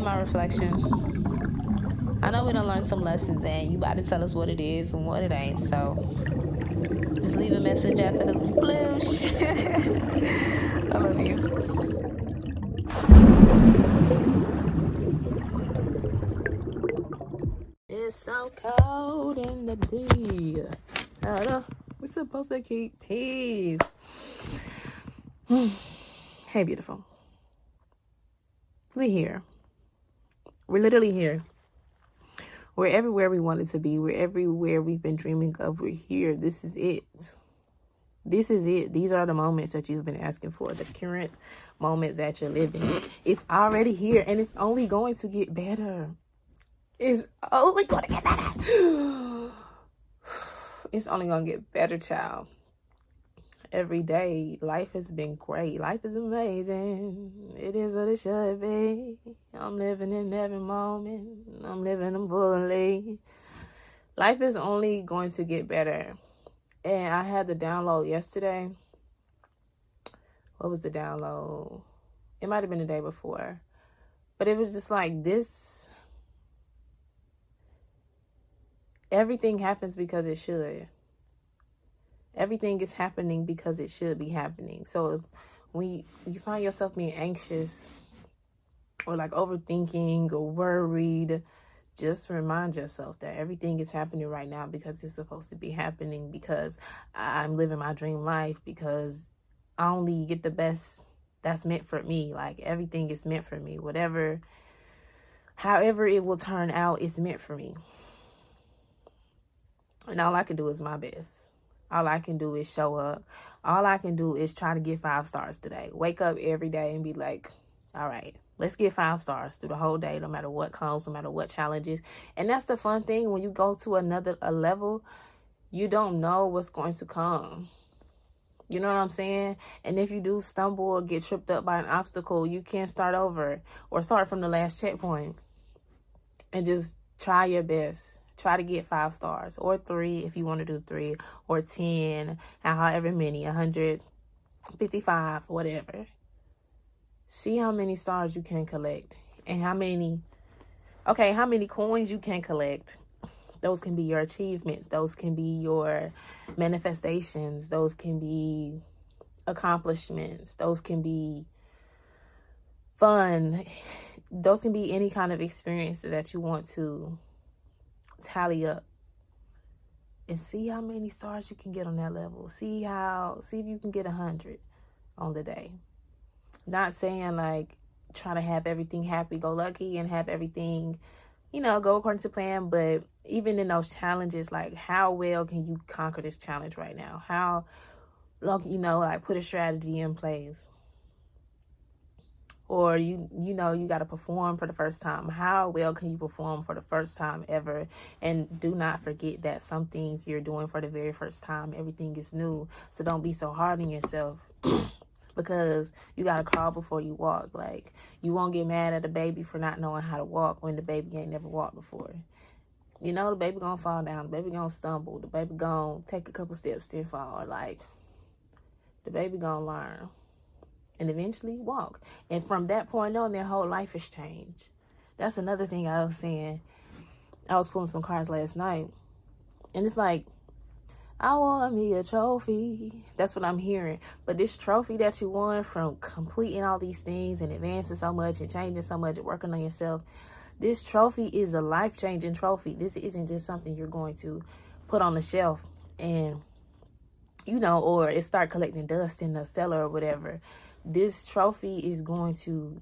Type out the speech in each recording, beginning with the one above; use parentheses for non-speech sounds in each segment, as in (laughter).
My reflection. I know we done learned some lessons, and you about to tell us what it is and what it ain't. So just leave a message after the sploosh. (laughs) I love you. It's so cold in the D. We're supposed to keep peace. (sighs) hey, beautiful. We're here. We're literally here. We're everywhere we wanted to be. We're everywhere we've been dreaming of. We're here. This is it. This is it. These are the moments that you've been asking for. The current moments that you're living. It's already here and it's only going to get better. It's only going to get better. (sighs) It's only going to get better, child every day. Life has been great. Life is amazing. It is what it should be. I'm living in every moment. I'm living them fully. Life is only going to get better. And I had the download yesterday. What was the download? It might have been the day before. But it was just like this. Everything happens because it should everything is happening because it should be happening. So it's when you, you find yourself being anxious or like overthinking or worried, just remind yourself that everything is happening right now because it's supposed to be happening because I'm living my dream life because I only get the best that's meant for me. Like everything is meant for me. Whatever, however it will turn out, it's meant for me. And all I can do is my best. All I can do is show up. All I can do is try to get five stars today. Wake up every day and be like, all right, let's get five stars through the whole day, no matter what comes, no matter what challenges. And that's the fun thing when you go to another a level, you don't know what's going to come. You know what I'm saying? And if you do stumble or get tripped up by an obstacle, you can start over or start from the last checkpoint and just try your best try to get five stars or three if you want to do three or 10 however many 155 whatever. See how many stars you can collect and how many okay how many coins you can collect. Those can be your achievements. Those can be your manifestations. Those can be accomplishments. Those can be fun. Those can be any kind of experience that you want to tally up and see how many stars you can get on that level. See how, see if you can get a hundred on the day. Not saying like try to have everything happy go lucky and have everything, you know, go according to plan. But even in those challenges, like how well can you conquer this challenge right now? How, like, you know, like put a strategy in place or you you know you got to perform for the first time how well can you perform for the first time ever? And do not forget that some things you're doing for the very first time everything is new. So don't be so hard on yourself (clears throat) because you got to crawl before you walk. Like you won't get mad at a baby for not knowing how to walk when the baby ain't never walked before. You know the baby gonna fall down the baby gonna stumble the baby gonna take a couple steps then fall. Like the baby gonna learn and eventually walk. And from that point on, their whole life has changed. That's another thing I was saying. I was pulling some cards last night, and it's like, I want me a trophy. That's what I'm hearing. But this trophy that you won from completing all these things and advancing so much and changing so much and working on yourself, this trophy is a life-changing trophy. This isn't just something you're going to put on the shelf and, you know, or it start collecting dust in the cellar or whatever this trophy is going to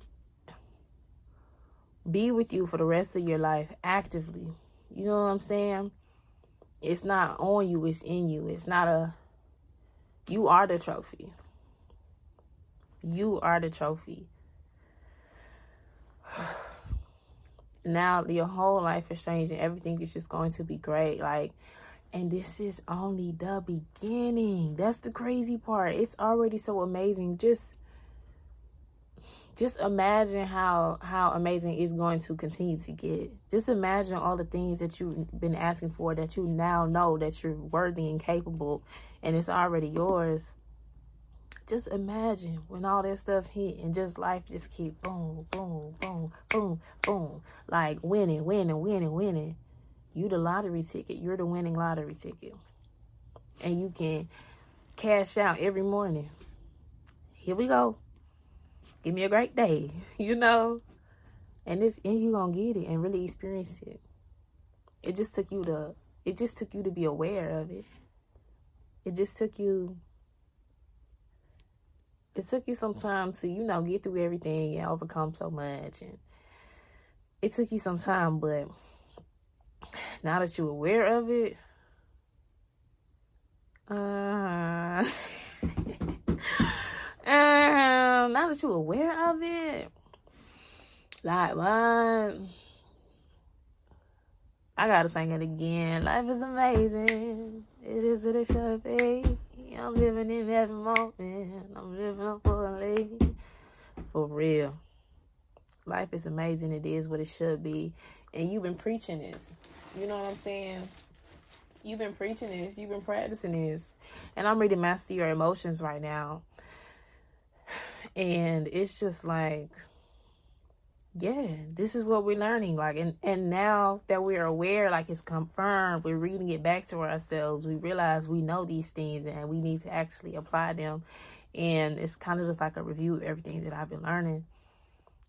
be with you for the rest of your life actively. You know what I'm saying? It's not on you, it's in you. It's not a, you are the trophy. You are the trophy. (sighs) now your whole life is changing. Everything is just going to be great. Like, and this is only the beginning. That's the crazy part. It's already so amazing. Just just imagine how how amazing it's going to continue to get. Just imagine all the things that you've been asking for that you now know that you're worthy and capable and it's already yours. just imagine when all that stuff hit and just life just keep boom, boom, boom, boom, boom. Like winning, winning, winning, winning. You the lottery ticket. You're the winning lottery ticket. And you can cash out every morning. Here we go. Give me a great day, (laughs) you know? And this and you gonna get it and really experience it. It just took you to it just took you to be aware of it. It just took you it took you some time to, you know, get through everything and overcome so much. And it took you some time, but now that you're aware of it, uh, (laughs) uh, now that you're aware of it, like what? I gotta sing it again. Life is amazing. It is what it should be. I'm living in every moment. I'm living up fully. For real. Life is amazing. It is what it should be. And you've been preaching this. You know what I'm saying? You've been preaching this. You've been practicing this. And I'm reading Master Your Emotions right now. And it's just like yeah, this is what we're learning. Like, and, and now that we're aware, like it's confirmed, we're reading it back to ourselves. We realize we know these things and we need to actually apply them. And it's kind of just like a review of everything that I've been learning.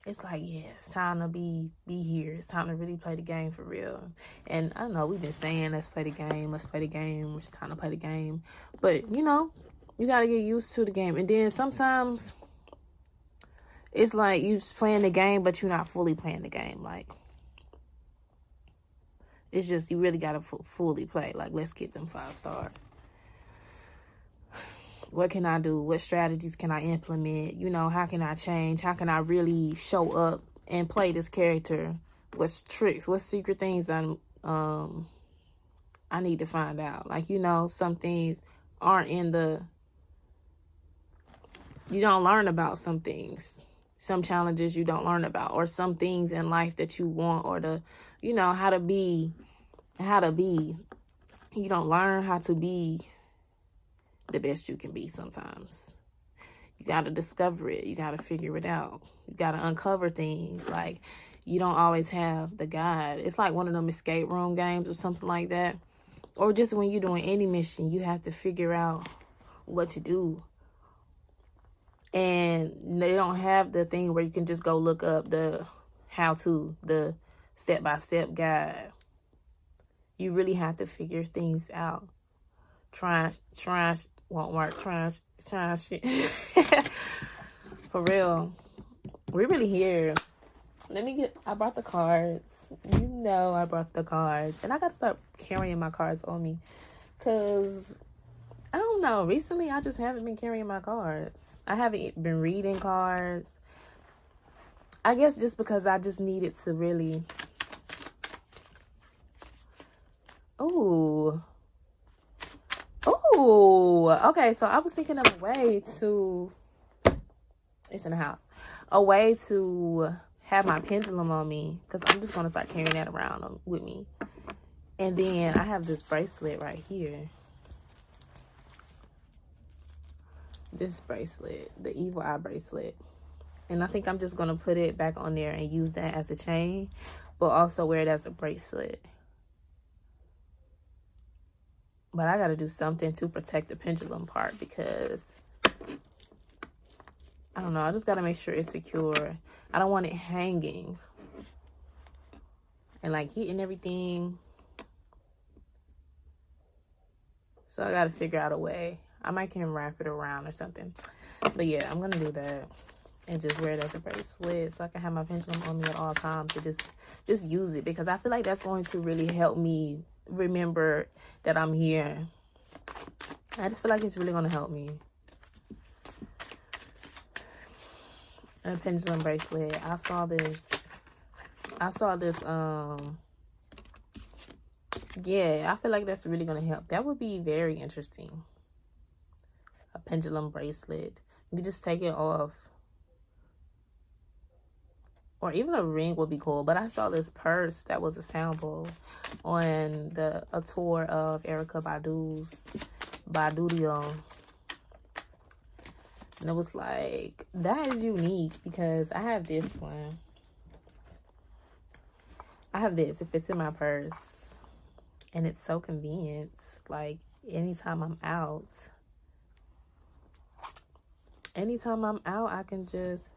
It's like, yeah, it's time to be be here. It's time to really play the game for real. And I don't know we've been saying, let's play the game, let's play the game. It's time to play the game. But, you know, you got to get used to the game. And then sometimes it's like you playing the game, but you're not fully playing the game. Like, it's just, you really got to fully play. Like, let's get them five stars. (sighs) What can I do? What strategies can I implement? You know, how can I change? How can I really show up and play this character? What's tricks? What secret things I'm, um, I need to find out? Like, you know, some things aren't in the, you don't learn about some things some challenges you don't learn about or some things in life that you want or the you know how to be how to be. You don't learn how to be the best you can be sometimes. You got to discover it. You got to figure it out. You got to uncover things. Like you don't always have the guide. It's like one of them escape room games or something like that. Or just when you're doing any mission you have to figure out what to do and they don't have the thing where you can just go look up the how to the step by step guide. You really have to figure things out. Try try won't work try try shit. (laughs) For real. We're really here. Let me get i brought the cards. You know i brought the cards. And i gotta start carrying my cards on me. Because i don't know recently i just haven't been carrying my cards I haven't been reading cards. I guess just because I just needed to really. Ooh. Ooh. Okay, so I was thinking of a way to. It's in the house. A way to have my pendulum on me because I'm just going to start carrying that around um, with me. And then I have this bracelet right here. This bracelet, the evil eye bracelet. And I think I'm just going to put it back on there and use that as a chain, but also wear it as a bracelet. But I got to do something to protect the pendulum part because, I don't know, I just got to make sure it's secure. I don't want it hanging and like hitting everything. So I got to figure out a way. I might can wrap it around or something. But yeah, I'm going to do that. And just wear it as a bracelet so I can have my pendulum on me at all times to just, just use it. Because I feel like that's going to really help me remember that I'm here. I just feel like it's really going to help me. A pendulum bracelet. I saw this. I saw this, um, yeah, I feel like that's really going to help. That would be very interesting pendulum bracelet. You just take it off. Or even a ring would be cool. But I saw this purse that was a sample on the a tour of Erykah Badu's Badudio. And it was like, that is unique because I have this one. I have this. It fits in my purse. And it's so convenient. Like, anytime I'm out, anytime I'm out, I can just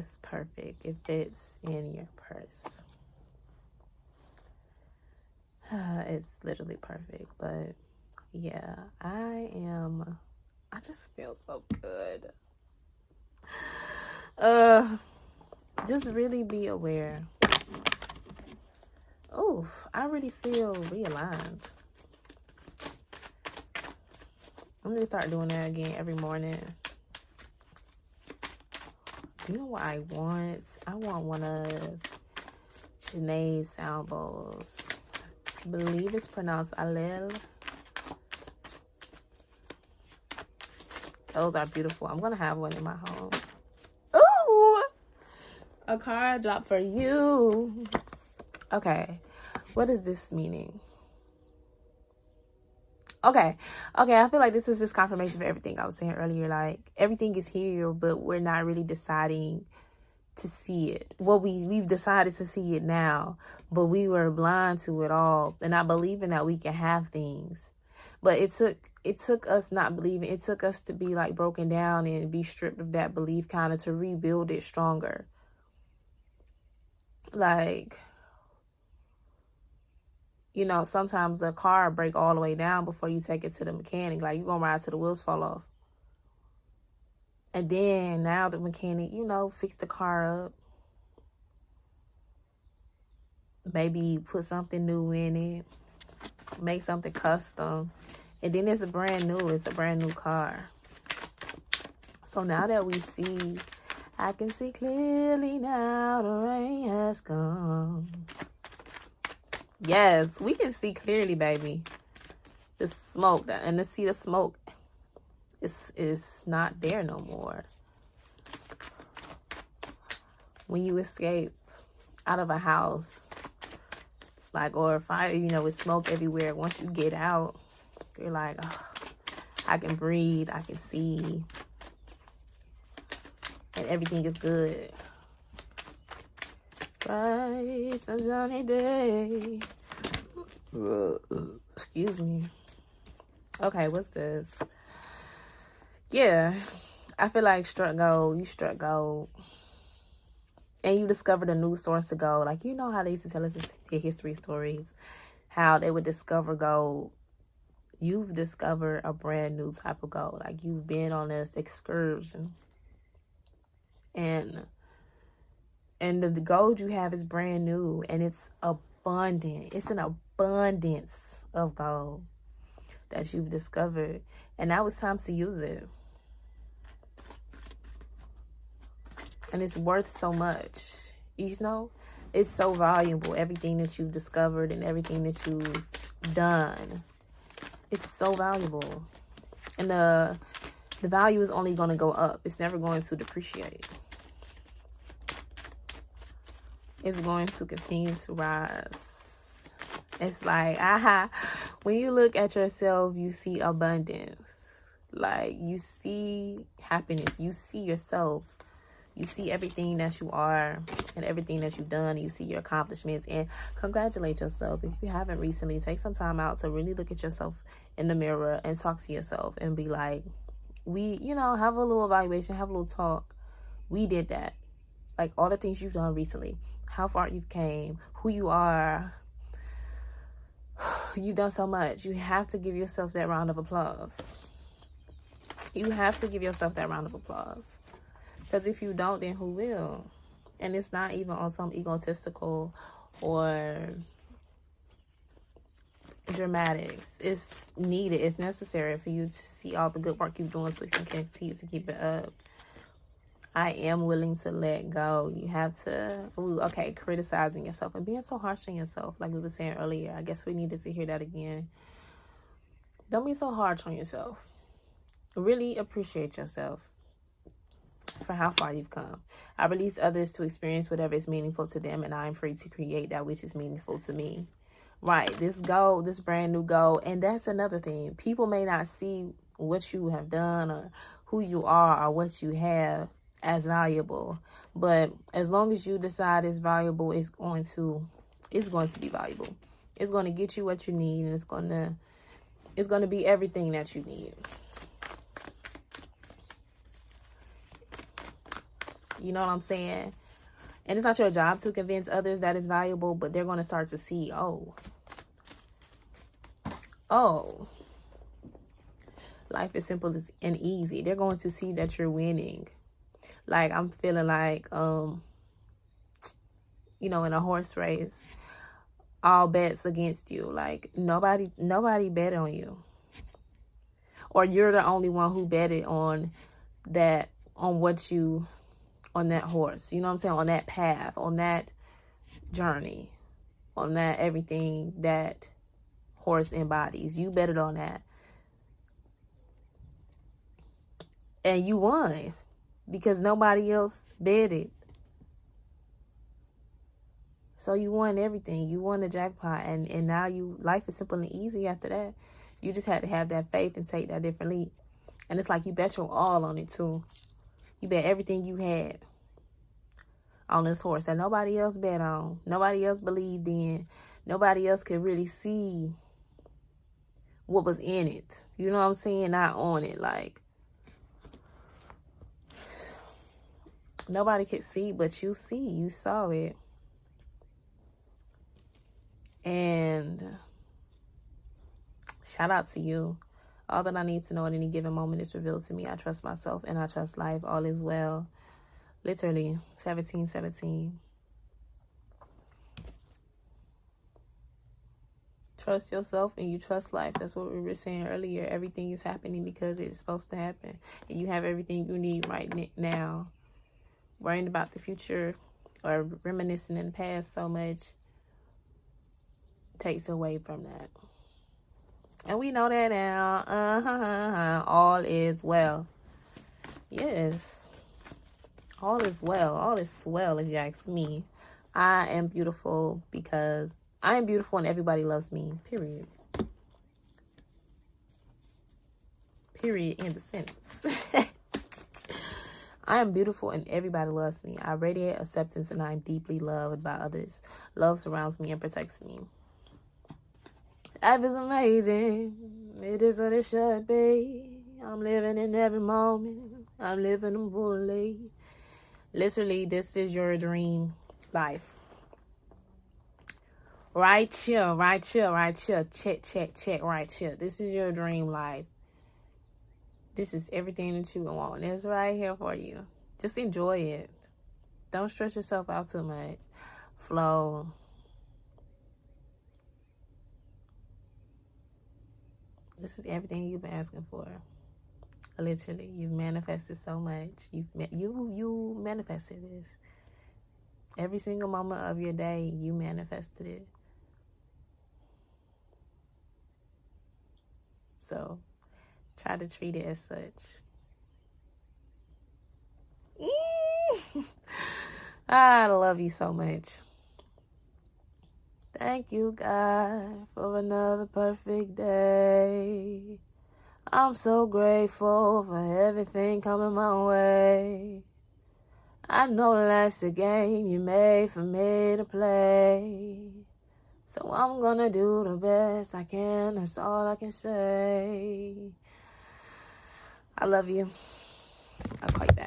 it's perfect. It fits in your purse. Uh, (sighs) it's literally perfect, but yeah, I am. I just feel so good. (sighs) Uh, just really be aware. Oh, I really feel realigned. I'm gonna start doing that again every morning you know what I want? I want one of Janae's sound bowls. I believe it's pronounced Alel. Those are beautiful. I'm going to have one in my home. Ooh! A card drop for you. Okay. What is this meaning? Okay. Okay, I feel like this is just confirmation for everything I was saying earlier. Like everything is here, but we're not really deciding to see it. Well, we we've decided to see it now, but we were blind to it all and not believing that we can have things. But it took it took us not believing. It took us to be like broken down and be stripped of that belief kind of to rebuild it stronger. Like you know, sometimes the car break all the way down before you take it to the mechanic. Like you're gonna ride till the wheels fall off. And then now the mechanic, you know, fix the car up. Maybe put something new in it. Make something custom. And then it's a brand new, it's a brand new car. So now that we see, I can see clearly now the rain has come. Yes, we can see clearly, baby. The smoke, and to see the smoke is is not there no more. When you escape out of a house, like or fire, you know, with smoke everywhere. Once you get out, you're like, oh, I can breathe, I can see, and everything is good bright sunny day. Excuse me. Okay, what's this? Yeah, I feel like struck gold. You struck gold. And you discovered a new source of gold. Like, you know how they used to tell us their history stories. How they would discover gold. You've discovered a brand new type of gold. Like, you've been on this excursion. And and the, the gold you have is brand new and it's abundant. It's an abundance of gold that you've discovered. And now it's time to use it. And it's worth so much. You know, it's so valuable. Everything that you've discovered and everything that you've done. It's so valuable. And the the value is only going to go up. It's never going to depreciate is going to continue to rise. It's like, aha, when you look at yourself, you see abundance. Like, you see happiness. You see yourself. You see everything that you are and everything that you've done. You see your accomplishments and congratulate yourself. If you haven't recently, take some time out to really look at yourself in the mirror and talk to yourself and be like, we, you know, have a little evaluation, have a little talk. We did that like all the things you've done recently, how far you've came, who you are. (sighs) You've done so much. You have to give yourself that round of applause. You have to give yourself that round of applause. Because if you don't, then who will? And it's not even on some egotistical or dramatics. It's needed. It's necessary for you to see all the good work you're doing so you can continue to keep it up. I am willing to let go. You have to, ooh, okay, criticizing yourself and being so harsh on yourself, like we were saying earlier. I guess we needed to hear that again. Don't be so harsh on yourself. Really appreciate yourself for how far you've come. I release others to experience whatever is meaningful to them, and I am free to create that which is meaningful to me. Right, this goal, this brand new goal, and that's another thing. People may not see what you have done or who you are or what you have as valuable. But as long as you decide it's valuable, it's going to it's going to be valuable. It's going to get you what you need and it's going to it's going to be everything that you need. You know what I'm saying? And it's not your job to convince others that it's valuable, but they're going to start to see, oh, oh, life is simple and easy. They're going to see that you're winning. Like I'm feeling like, um, you know, in a horse race, all bets against you. Like nobody, nobody bet on you, or you're the only one who betted on that, on what you, on that horse. You know what I'm saying? On that path, on that journey, on that everything that horse embodies. You betted on that. And you won because nobody else bet it. So you won everything. You won the jackpot, and and now you life is simple and easy after that. You just had to have that faith and take that different leap. And it's like you bet your all on it too. You bet everything you had on this horse that nobody else bet on. Nobody else believed in. Nobody else could really see what was in it. You know what I'm saying? Not on it. Like nobody could see, but you see, you saw it. And shout out to you. All that I need to know at any given moment is revealed to me. I trust myself and I trust life. All is well. Literally, 17, 17. Trust yourself and you trust life. That's what we were saying earlier. Everything is happening because it's supposed to happen. And you have everything you need right now worrying about the future or reminiscing in the past so much takes away from that. And we know that now. Uh-huh, all is well. Yes. All is well. All is well, if you ask me. I am beautiful because I am beautiful and everybody loves me. Period. Period in the sentence. (laughs) I am beautiful and everybody loves me. I radiate acceptance and I am deeply loved by others. Love surrounds me and protects me. Life is amazing. It is what it should be. I'm living in every moment. I'm living them fully. Literally, this is your dream life. Right here, right here, right here. Check, check, check, right here. This is your dream life. This is everything that you want. It's right here for you. Just enjoy it. Don't stress yourself out too much. Flow. This is everything you've been asking for. Literally, you've manifested so much. You've you you manifested this. Every single moment of your day, you manifested it. So Try to treat it as such. Mm. (laughs) I love you so much. Thank you, God, for another perfect day. I'm so grateful for everything coming my way. I know life's a game you made for me to play. So I'm gonna do the best I can, that's all I can say. I love you. I'll call you.